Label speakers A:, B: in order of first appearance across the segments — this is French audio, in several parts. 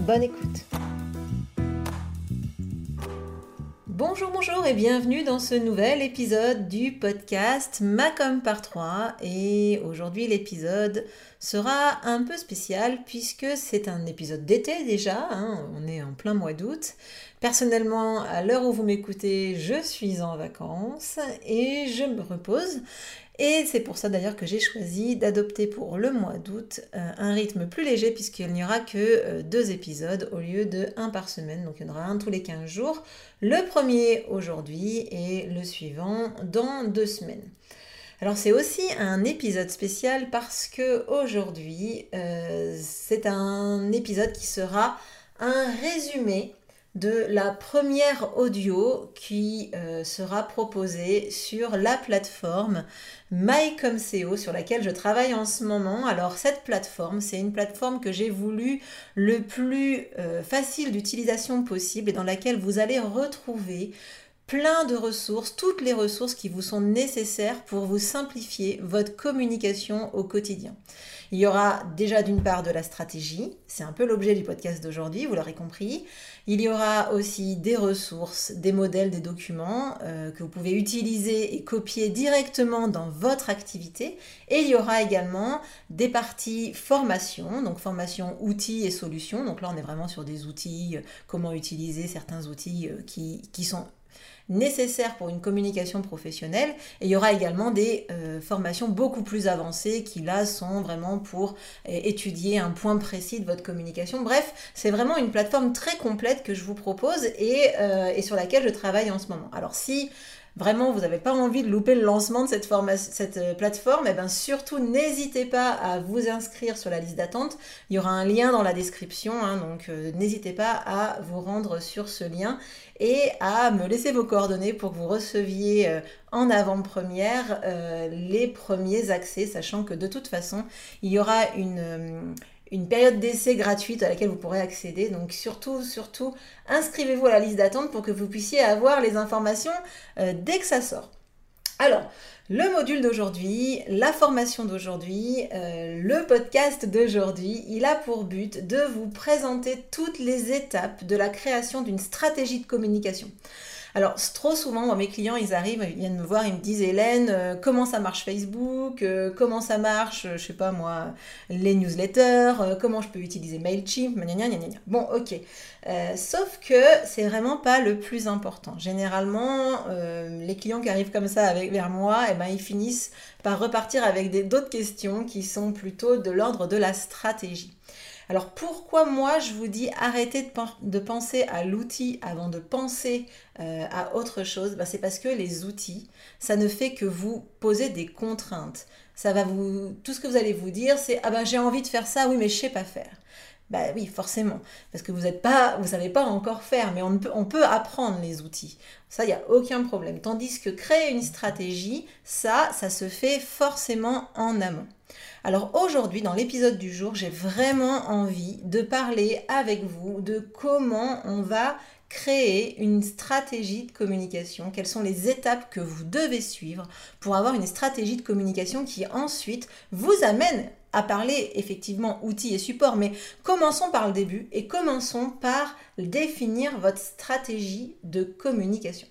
A: Bonne écoute. Bonjour, bonjour et bienvenue dans ce nouvel épisode du podcast Macom par 3. Et aujourd'hui, l'épisode sera un peu spécial puisque c'est un épisode d'été déjà. Hein. on est en plein mois d'août. Personnellement, à l'heure où vous m'écoutez, je suis en vacances et je me repose. Et c'est pour ça d'ailleurs que j'ai choisi d'adopter pour le mois d'août euh, un rythme plus léger puisqu'il n'y aura que euh, deux épisodes au lieu de un par semaine. Donc il y en aura un tous les 15 jours. Le premier aujourd'hui et le suivant dans deux semaines. Alors c'est aussi un épisode spécial parce que aujourd'hui euh, c'est un épisode qui sera un résumé de la première audio qui euh, sera proposée sur la plateforme MyComSeo sur laquelle je travaille en ce moment. Alors cette plateforme, c'est une plateforme que j'ai voulu le plus euh, facile d'utilisation possible et dans laquelle vous allez retrouver plein de ressources, toutes les ressources qui vous sont nécessaires pour vous simplifier votre communication au quotidien. Il y aura déjà d'une part de la stratégie, c'est un peu l'objet du podcast d'aujourd'hui, vous l'aurez compris. Il y aura aussi des ressources, des modèles, des documents euh, que vous pouvez utiliser et copier directement dans votre activité. Et il y aura également des parties formation, donc formation outils et solutions. Donc là, on est vraiment sur des outils, euh, comment utiliser certains outils euh, qui, qui sont nécessaires pour une communication professionnelle. Et il y aura également des euh, formations beaucoup plus avancées qui là sont vraiment pour euh, étudier un point précis de votre communication. Bref, c'est vraiment une plateforme très complète que je vous propose et, euh, et sur laquelle je travaille en ce moment. Alors si vraiment vous n'avez pas envie de louper le lancement de cette, cette euh, plateforme, et eh bien surtout n'hésitez pas à vous inscrire sur la liste d'attente. Il y aura un lien dans la description, hein, donc euh, n'hésitez pas à vous rendre sur ce lien et à me laisser vos coordonnées pour que vous receviez euh, en avant-première les premiers accès, sachant que de toute façon, il y aura une une période d'essai gratuite à laquelle vous pourrez accéder. Donc surtout, surtout, inscrivez-vous à la liste d'attente pour que vous puissiez avoir les informations euh, dès que ça sort. Alors, le module d'aujourd'hui, la formation d'aujourd'hui, euh, le podcast d'aujourd'hui, il a pour but de vous présenter toutes les étapes de la création d'une stratégie de communication. Alors, trop souvent, mes clients, ils arrivent, ils viennent me voir, ils me disent Hélène, euh, comment ça marche Facebook euh, Comment ça marche, euh, je sais pas moi, les newsletters Comment je peux utiliser Mailchimp Bon, ok. sauf que c'est vraiment pas le plus important. Généralement, les clients qui arrivent comme ça vers moi, eh ben, ils finissent par repartir avec d'autres questions qui sont plutôt de l'ordre de la stratégie. Alors pourquoi moi je vous dis arrêtez de, penser à l'outil avant de penser euh, à autre chose? Bah, C'est parce que les outils, ça ne fait que vous poser des contraintes. Ça va vous, tout ce que vous allez vous dire, c'est ah ben j'ai envie de faire ça, oui mais je sais pas faire. Bah oui, forcément, parce que vous ne pas, vous savez pas encore faire, mais on peut, on peut apprendre les outils. Ça, il n'y a aucun problème. Tandis que créer une stratégie, ça, ça se fait forcément en amont. Alors aujourd'hui, dans l'épisode du jour, j'ai vraiment envie de parler avec vous de comment on va créer une stratégie de communication, quelles sont les étapes que vous devez suivre pour avoir une stratégie de communication qui ensuite vous amène parler effectivement outils et supports, mais commençons par le début et commençons par définir votre stratégie de communication.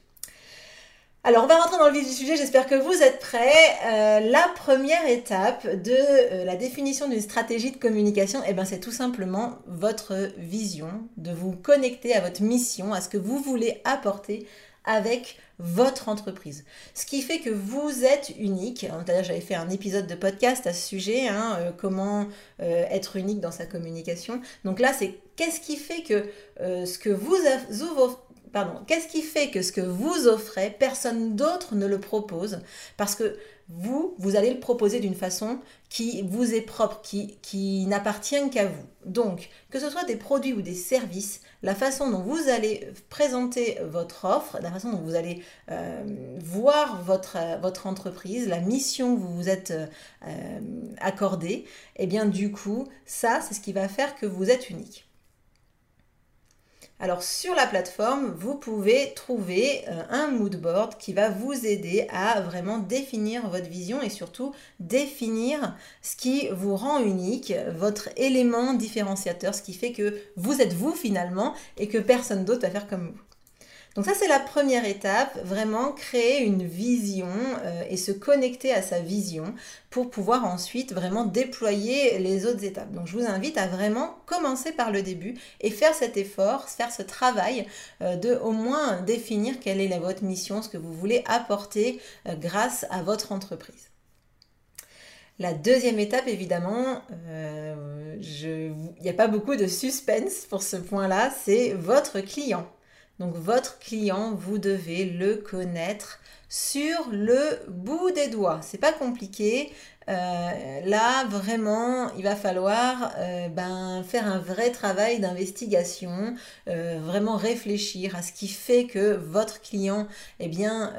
A: Alors, on va rentrer dans le vif du sujet, j'espère que vous êtes prêts. Euh, la première étape de euh, la définition d'une stratégie de communication, eh ben, c'est tout simplement votre vision, de vous connecter à votre mission, à ce que vous voulez apporter avec votre entreprise. Ce qui fait que vous êtes unique. D'ailleurs, j'avais fait un épisode de podcast à ce sujet, hein, euh, comment être unique dans sa communication. Donc là, c'est qu'est-ce qui fait que ce que vous, pardon, qu'est-ce qui fait que ce que vous offrez, personne d'autre ne le propose? Parce que vous, vous allez le proposer d'une façon qui vous est propre, qui, n'appartient qu'à vous. Donc, que ce soit des produits ou des services, la façon dont vous allez présenter votre offre, la façon dont vous allez euh, voir votre, votre entreprise, la mission que vous vous êtes euh, accordée, et eh bien du coup, ça, c'est ce qui va faire que vous êtes unique. Alors sur la plateforme, vous pouvez trouver euh, un mood board qui va vous aider à vraiment définir votre vision et surtout définir ce qui vous rend unique, votre élément différenciateur, ce qui fait que vous êtes vous finalement et que personne d'autre va faire comme vous. Donc ça, c'est la première étape, vraiment créer une vision euh, et se connecter à sa vision pour pouvoir ensuite vraiment déployer les autres étapes. Donc je vous invite à vraiment commencer par le début et faire cet effort, faire ce travail euh, de au moins définir quelle est votre mission, ce que vous voulez apporter euh, grâce à votre entreprise. La deuxième étape, évidemment, il n'y a pas beaucoup de suspense pour ce point-là, c'est votre client. Donc votre client, vous devez le connaître sur le bout des doigts. C'est pas compliqué. Euh, là, vraiment, il va falloir euh, ben, faire un vrai travail d'investigation, euh, vraiment réfléchir à ce qui fait que votre client, eh bien,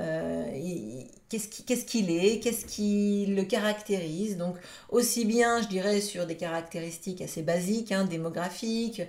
A: qu'est-ce qu'il est, qu'est-ce qui le caractérise. Donc, aussi bien, je dirais, sur des caractéristiques assez basiques, hein, démographiques,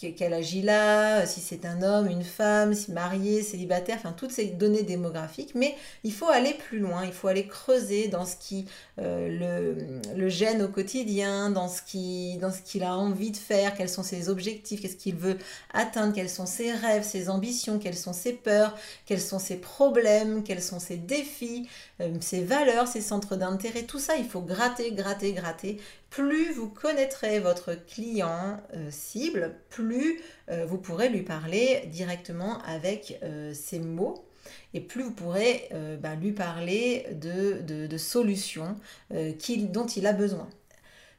A: quel âge il a, si c'est un homme, une femme, si marié, célibataire, enfin toutes ces données démographiques. Mais il faut aller plus loin, il faut aller creuser dans ce qui euh, le, gêne au quotidien, dans ce qu'il a envie de faire, quels sont ses objectifs, qu'est-ce qu'il veut atteindre, quels sont ses rêves, ses ambitions, quelles sont ses peurs, quels sont ses problèmes, quels sont ses défis, euh, ses valeurs, ses centres d'intérêt. Tout ça, il faut gratter, gratter, gratter plus vous connaîtrez votre client euh, cible, plus euh, vous pourrez lui parler directement avec euh, ces mots et plus vous pourrez bah, lui parler de, solutions dont il a besoin.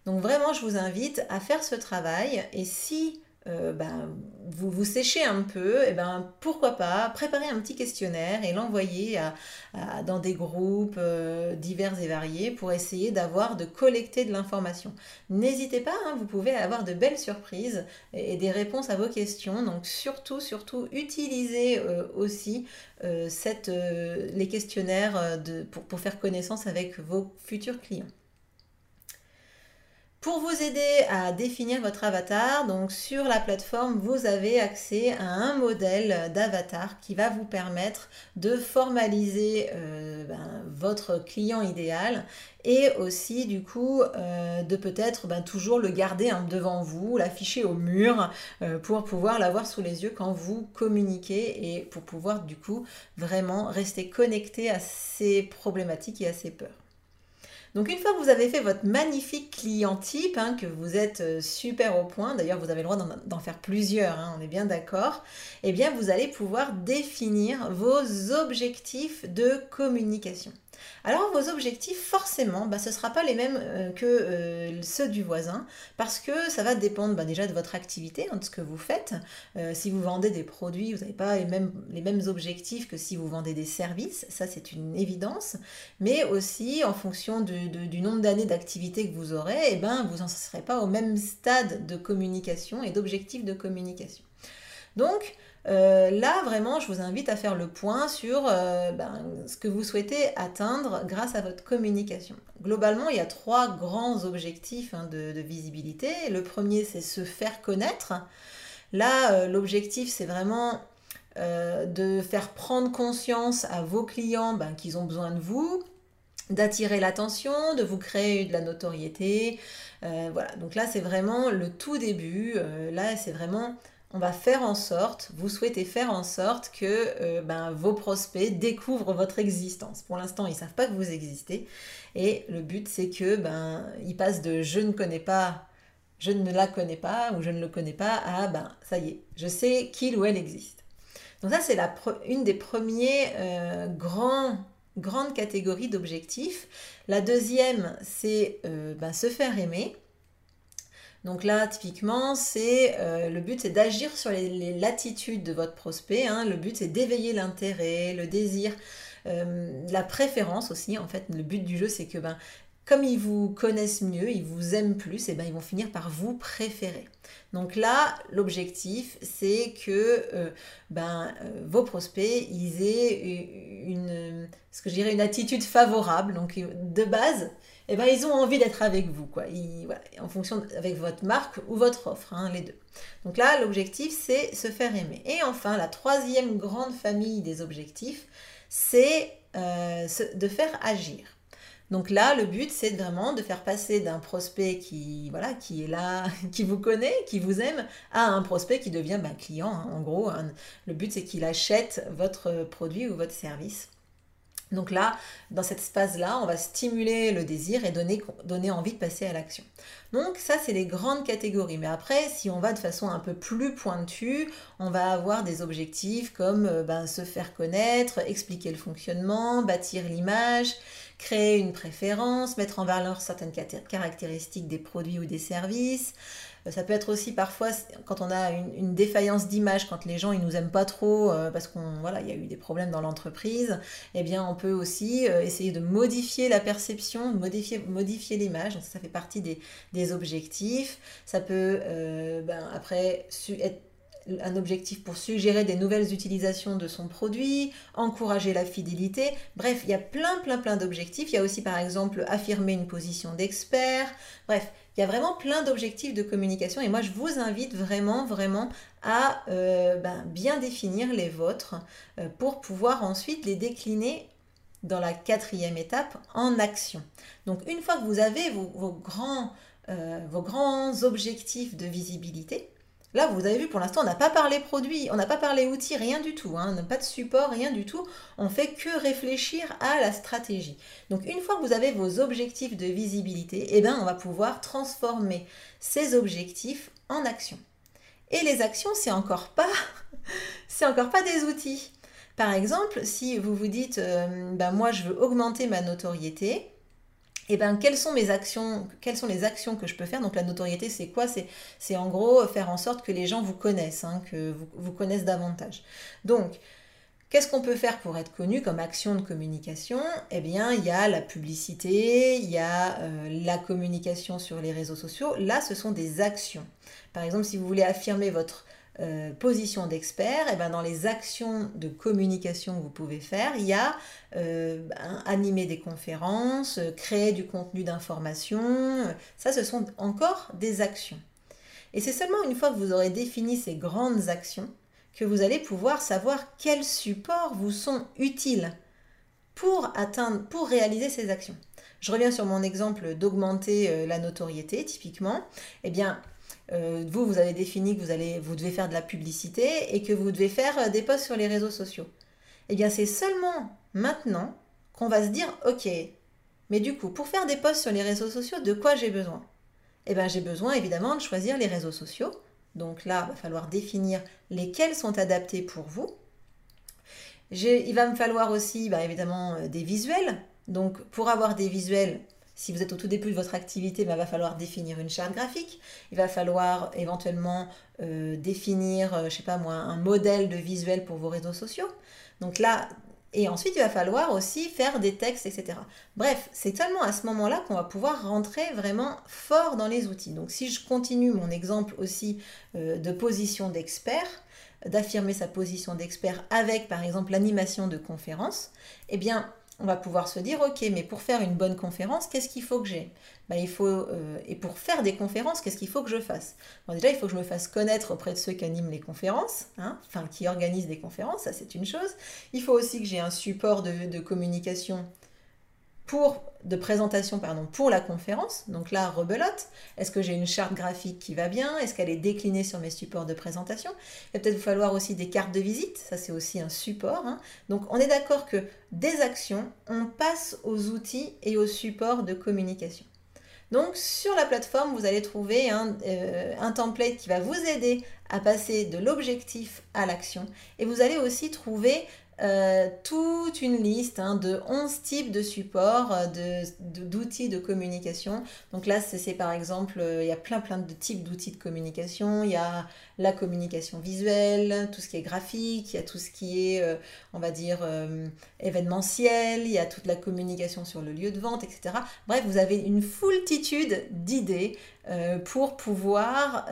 A: Donc vraiment, je vous invite à faire ce travail et si euh, ben, vous vous séchez un peu, et ben, pourquoi pas préparer un petit questionnaire et l'envoyer dans des groupes euh, divers et variés pour essayer d'avoir, de collecter de l'information. N'hésitez pas, hein, vous pouvez avoir de belles surprises et, des réponses à vos questions. Donc surtout, surtout, utilisez euh, aussi les questionnaires pour faire connaissance avec vos futurs clients. Pour vous aider à définir votre avatar, donc sur la plateforme, vous avez accès à un modèle d'avatar qui va vous permettre de formaliser euh, ben, votre client idéal et aussi du coup euh, de peut-être ben, toujours le garder hein, devant vous, l'afficher au mur euh, pour pouvoir l'avoir sous les yeux quand vous communiquez et pour pouvoir du coup vraiment rester connecté à ces problématiques et à ces peurs. Donc une fois que vous avez fait votre magnifique client type, hein, que vous êtes euh, super au point, d'ailleurs vous avez le droit d'en faire plusieurs, hein, on est bien d'accord, eh bien vous allez pouvoir définir vos objectifs de communication. Alors vos objectifs, forcément, bah, ce ne sera pas les mêmes euh, que euh, ceux du voisin, parce que ça va dépendre bah, déjà de votre activité, hein, de ce que vous faites. Euh, si vous vendez des produits, vous n'avez pas les mêmes, les mêmes objectifs que si vous vendez des services, ça c'est une évidence, mais aussi en fonction du nombre d'années d'activité que vous aurez, eh ben, vous n'en serez pas au même stade de communication et d'objectifs de communication. Donc, euh, là, vraiment, je vous invite à faire le point sur euh, ben, ce que vous souhaitez atteindre grâce à votre communication. Globalement, il y a trois grands objectifs hein, de, visibilité. Le premier, c'est se faire connaître. Là, euh, l'objectif, c'est vraiment de faire prendre conscience à vos clients ben, qu'ils ont besoin de vous, d'attirer l'attention, de vous créer de la notoriété. voilà, donc là, c'est vraiment le tout début. là, c'est vraiment on va faire en sorte, vous souhaitez faire en sorte que euh, ben, vos prospects découvrent votre existence. Pour l'instant, ils ne savent pas que vous existez. Et le but, c'est que ben, ils passent de je ne connais pas, je ne la connais pas ou je ne le connais pas à ben, ça y est, je sais qu'il ou elle existe. Donc ça, c'est une des premières euh, grandes catégories d'objectifs. La deuxième, c'est euh, ben, se faire aimer. Donc là, typiquement, c'est euh, le but, c'est d'agir sur les, latitudes de votre prospect. Hein. Le but, c'est d'éveiller l'intérêt, le désir, euh, la préférence aussi. En fait, le but du jeu, c'est que ben, comme ils vous connaissent mieux, ils vous aiment plus, et ben ils vont finir par vous préférer. Donc là, l'objectif, c'est que euh, ben, euh, vos prospects, ils aient une, ce que une attitude favorable. Donc de base, et ben, ils ont envie d'être avec vous, quoi. en fonction avec votre marque ou votre offre, hein, les deux. Donc là, l'objectif, c'est se faire aimer. Et enfin, la troisième grande famille des objectifs, c'est euh, de faire agir. Donc là, le but, c'est vraiment de faire passer d'un prospect qui, voilà, qui est là, qui vous connaît, qui vous aime, à un prospect qui devient ben, client. Hein. En gros, le but, c'est qu'il achète votre produit ou votre service. Donc là, dans cette phase-là, on va stimuler le désir et donner, donner envie de passer à l'action. Donc ça, c'est les grandes catégories. Mais après, si on va de façon un peu plus pointue, on va avoir des objectifs comme euh, ben, se faire connaître, expliquer le fonctionnement, bâtir l'image, créer une préférence, mettre en valeur certaines caractéristiques des produits ou des services. Euh, ça peut être aussi parfois quand on a une, défaillance d'image, quand les gens ils nous aiment pas trop euh, parce qu'on voilà il y a eu des problèmes dans l'entreprise, eh bien on peut aussi euh, essayer de modifier la perception, modifier l'image. Ça, fait partie des, des objectifs. Ça peut ben, après être un objectif pour suggérer des nouvelles utilisations de son produit, encourager la fidélité. Bref, il y a plein, plein, plein d'objectifs. Il y a aussi, par exemple, affirmer une position d'expert. Bref, il y a vraiment plein d'objectifs de communication et moi, je vous invite vraiment, vraiment à euh, ben, bien définir les vôtres euh, pour pouvoir ensuite les décliner dans la quatrième étape en action. Donc, une fois que vous avez vos, euh, vos grands objectifs de visibilité, Là, vous avez vu, pour l'instant, on n'a pas parlé produit, on n'a pas parlé outils, rien du tout. Hein, on n'a pas de support, rien du tout. On fait que réfléchir à la stratégie. Donc, une fois que vous avez vos objectifs de visibilité, eh ben, on va pouvoir transformer ces objectifs en actions. Et les actions, c'est encore pas, c'est encore pas des outils. Par exemple, si vous vous dites, euh, ben, moi, je veux augmenter ma notoriété, et eh ben, quelles sont mes actions, quelles sont les actions que je peux faire? Donc la notoriété, c'est quoi? C'est en gros faire en sorte que les gens vous connaissent, hein, que vous, vous connaissent davantage. Donc, Qu'est-ce qu'on peut faire pour être connu comme action de communication? Eh bien, il y a la publicité, il y a euh, la communication sur les réseaux sociaux. Là, ce sont des actions. Par exemple, si vous voulez affirmer votre euh, position d'expert, et eh ben dans les actions de communication que vous pouvez faire, il y a euh, animer des conférences, euh, créer du contenu d'information. Ça, ce sont encore des actions. Et c'est seulement une fois que vous aurez défini ces grandes actions que vous allez pouvoir savoir quels supports vous sont utiles pour atteindre, pour réaliser ces actions. Je reviens sur mon exemple d'augmenter la notoriété, typiquement. Eh bien, euh, vous, vous avez défini que vous, allez, vous devez faire de la publicité et que vous devez faire euh, des posts sur les réseaux sociaux. Eh bien, c'est seulement maintenant qu'on va se dire, ok, mais du coup, pour faire des posts sur les réseaux sociaux, de quoi j'ai besoin? Eh bien, j'ai besoin évidemment de choisir les réseaux sociaux. Donc là, il va falloir définir lesquels sont adaptés pour vous. Il va me falloir aussi, bah, évidemment, euh, des visuels. Donc, pour avoir des visuels, si vous êtes au tout début de votre activité, ben, il va falloir définir une charte graphique. Il va falloir éventuellement euh, définir, euh, je sais pas moi, un modèle de visuel pour vos réseaux sociaux. Donc là, et ensuite, il va falloir aussi faire des textes, etc. Bref, c'est seulement à ce moment-là qu'on va pouvoir rentrer vraiment fort dans les outils. Donc si je continue mon exemple aussi euh, de position d'expert, d'affirmer sa position d'expert avec par exemple l'animation de conférences, eh bien on va pouvoir se dire, ok, mais pour faire une bonne conférence, qu'est-ce qu'il faut que j'ai? Ben, il faut, euh, Et pour faire des conférences, qu'est-ce qu'il faut que je fasse? Déjà, il faut que je me fasse connaître auprès de ceux qui animent les conférences, hein, enfin qui organisent des conférences, ça c'est une chose. Il faut aussi que j'ai un support de communication pour, de présentation pardon, pour la conférence. Donc là, rebelote. Est-ce que j'ai une charte graphique qui va bien? Est-ce qu'elle est déclinée sur mes supports de présentation? Il va peut-être vous falloir aussi des cartes de visite. Ça, c'est aussi un support. Hein. Donc on est d'accord que des actions, on passe aux outils et aux supports de communication. Donc sur la plateforme, vous allez trouver un, euh, un, template qui va vous aider à passer de l'objectif à l'action. Et vous allez aussi trouver euh, toute une liste hein, de 11 types de supports, euh, d'outils de, communication. Donc là, c'est par exemple, euh, il y a plein plein de types d'outils de communication. Il y a la communication visuelle, tout ce qui est graphique, il y a tout ce qui est, on va dire, événementiel, il y a toute la communication sur le lieu de vente, etc. Bref, vous avez une foultitude d'idées pour pouvoir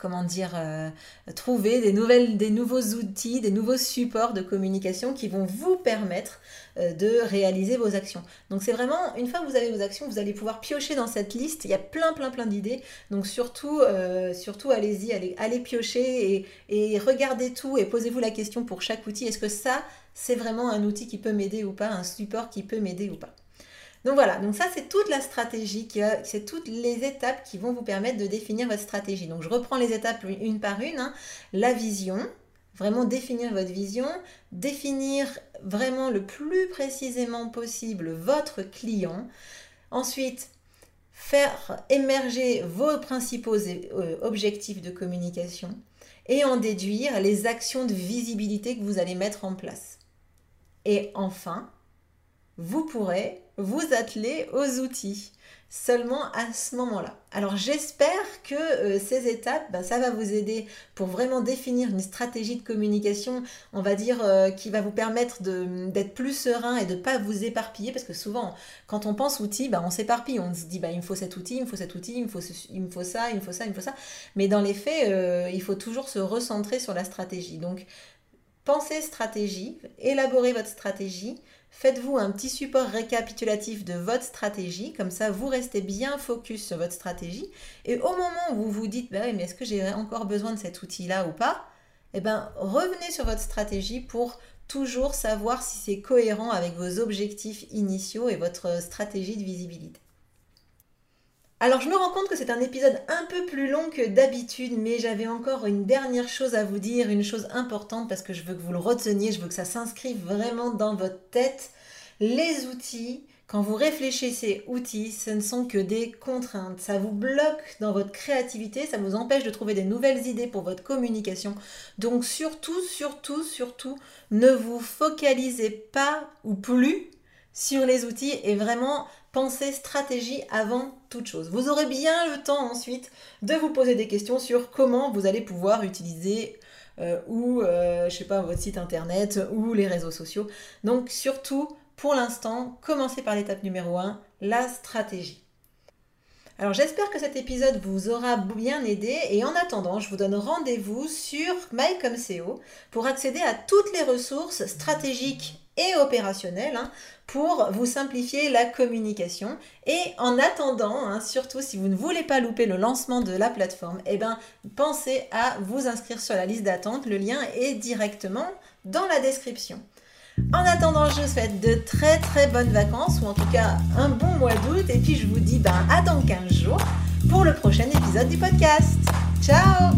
A: comment dire, euh, trouver des, nouvelles, des nouveaux outils, des nouveaux supports de communication qui vont vous permettre euh, de réaliser vos actions. Donc c'est vraiment, une fois que vous avez vos actions, vous allez pouvoir piocher dans cette liste. Il y a plein, plein, plein d'idées. Donc surtout, euh, surtout allez-y, allez, allez piocher et, et regardez tout et posez-vous la question pour chaque outil. Est-ce que ça, c'est vraiment un outil qui peut m'aider ou pas, un support qui peut m'aider ou pas? Donc voilà, donc ça c'est toute la stratégie, c'est toutes les étapes qui vont vous permettre de définir votre stratégie. Donc je reprends les étapes une par une. Hein. La vision, vraiment définir votre vision, définir vraiment le plus précisément possible votre client. Ensuite, faire émerger vos principaux euh, objectifs de communication et en déduire les actions de visibilité que vous allez mettre en place. Et enfin, vous pourrez vous atteler aux outils seulement à ce moment-là. Alors j'espère que euh, ces étapes, ben, ça va vous aider pour vraiment définir une stratégie de communication, on va dire, euh, qui va vous permettre d'être plus serein et de ne pas vous éparpiller, parce que souvent, quand on pense outils, ben, on s'éparpille, on se dit, ben, il me faut cet outil, il me faut cet outil, il me faut, il ça, il me faut ça, il me faut ça. Mais dans les faits, euh, il faut toujours se recentrer sur la stratégie. Donc, pensez stratégie, élaborez votre stratégie, Faites-vous un petit support récapitulatif de votre stratégie, comme ça vous restez bien focus sur votre stratégie. Et au moment où vous vous dites, bah mais est-ce que j'ai encore besoin de cet outil-là ou pas? Eh bien, revenez sur votre stratégie pour toujours savoir si c'est cohérent avec vos objectifs initiaux et votre stratégie de visibilité. Alors je me rends compte que c'est un épisode un peu plus long que d'habitude, mais j'avais encore une dernière chose à vous dire, une chose importante parce que je veux que vous le reteniez, je veux que ça s'inscrive vraiment dans votre tête. Les outils, quand vous réfléchissez outils, ce ne sont que des contraintes. Ça vous bloque dans votre créativité, ça vous empêche de trouver des nouvelles idées pour votre communication. Donc surtout, surtout, surtout, ne vous focalisez pas ou plus sur les outils et vraiment pensez stratégie avant toute chose. Vous aurez bien le temps ensuite de vous poser des questions sur comment vous allez pouvoir utiliser euh, ou euh, je sais pas votre site internet ou les réseaux sociaux. Donc surtout pour l'instant, commencez par l'étape numéro 1, la stratégie. Alors j'espère que cet épisode vous aura bien aidé et en attendant, je vous donne rendez-vous sur MyComSEO pour accéder à toutes les ressources stratégiques et opérationnelles hein, pour vous simplifier la communication. Et en attendant, hein, surtout si vous ne voulez pas louper le lancement de la plateforme, eh ben, pensez à vous inscrire sur la liste d'attente. Le lien est directement dans la description. En attendant, je vous souhaite de très très bonnes vacances, ou en tout cas un bon mois d'août, et puis je vous dis ben, à dans 15 jours pour le prochain épisode du podcast. Ciao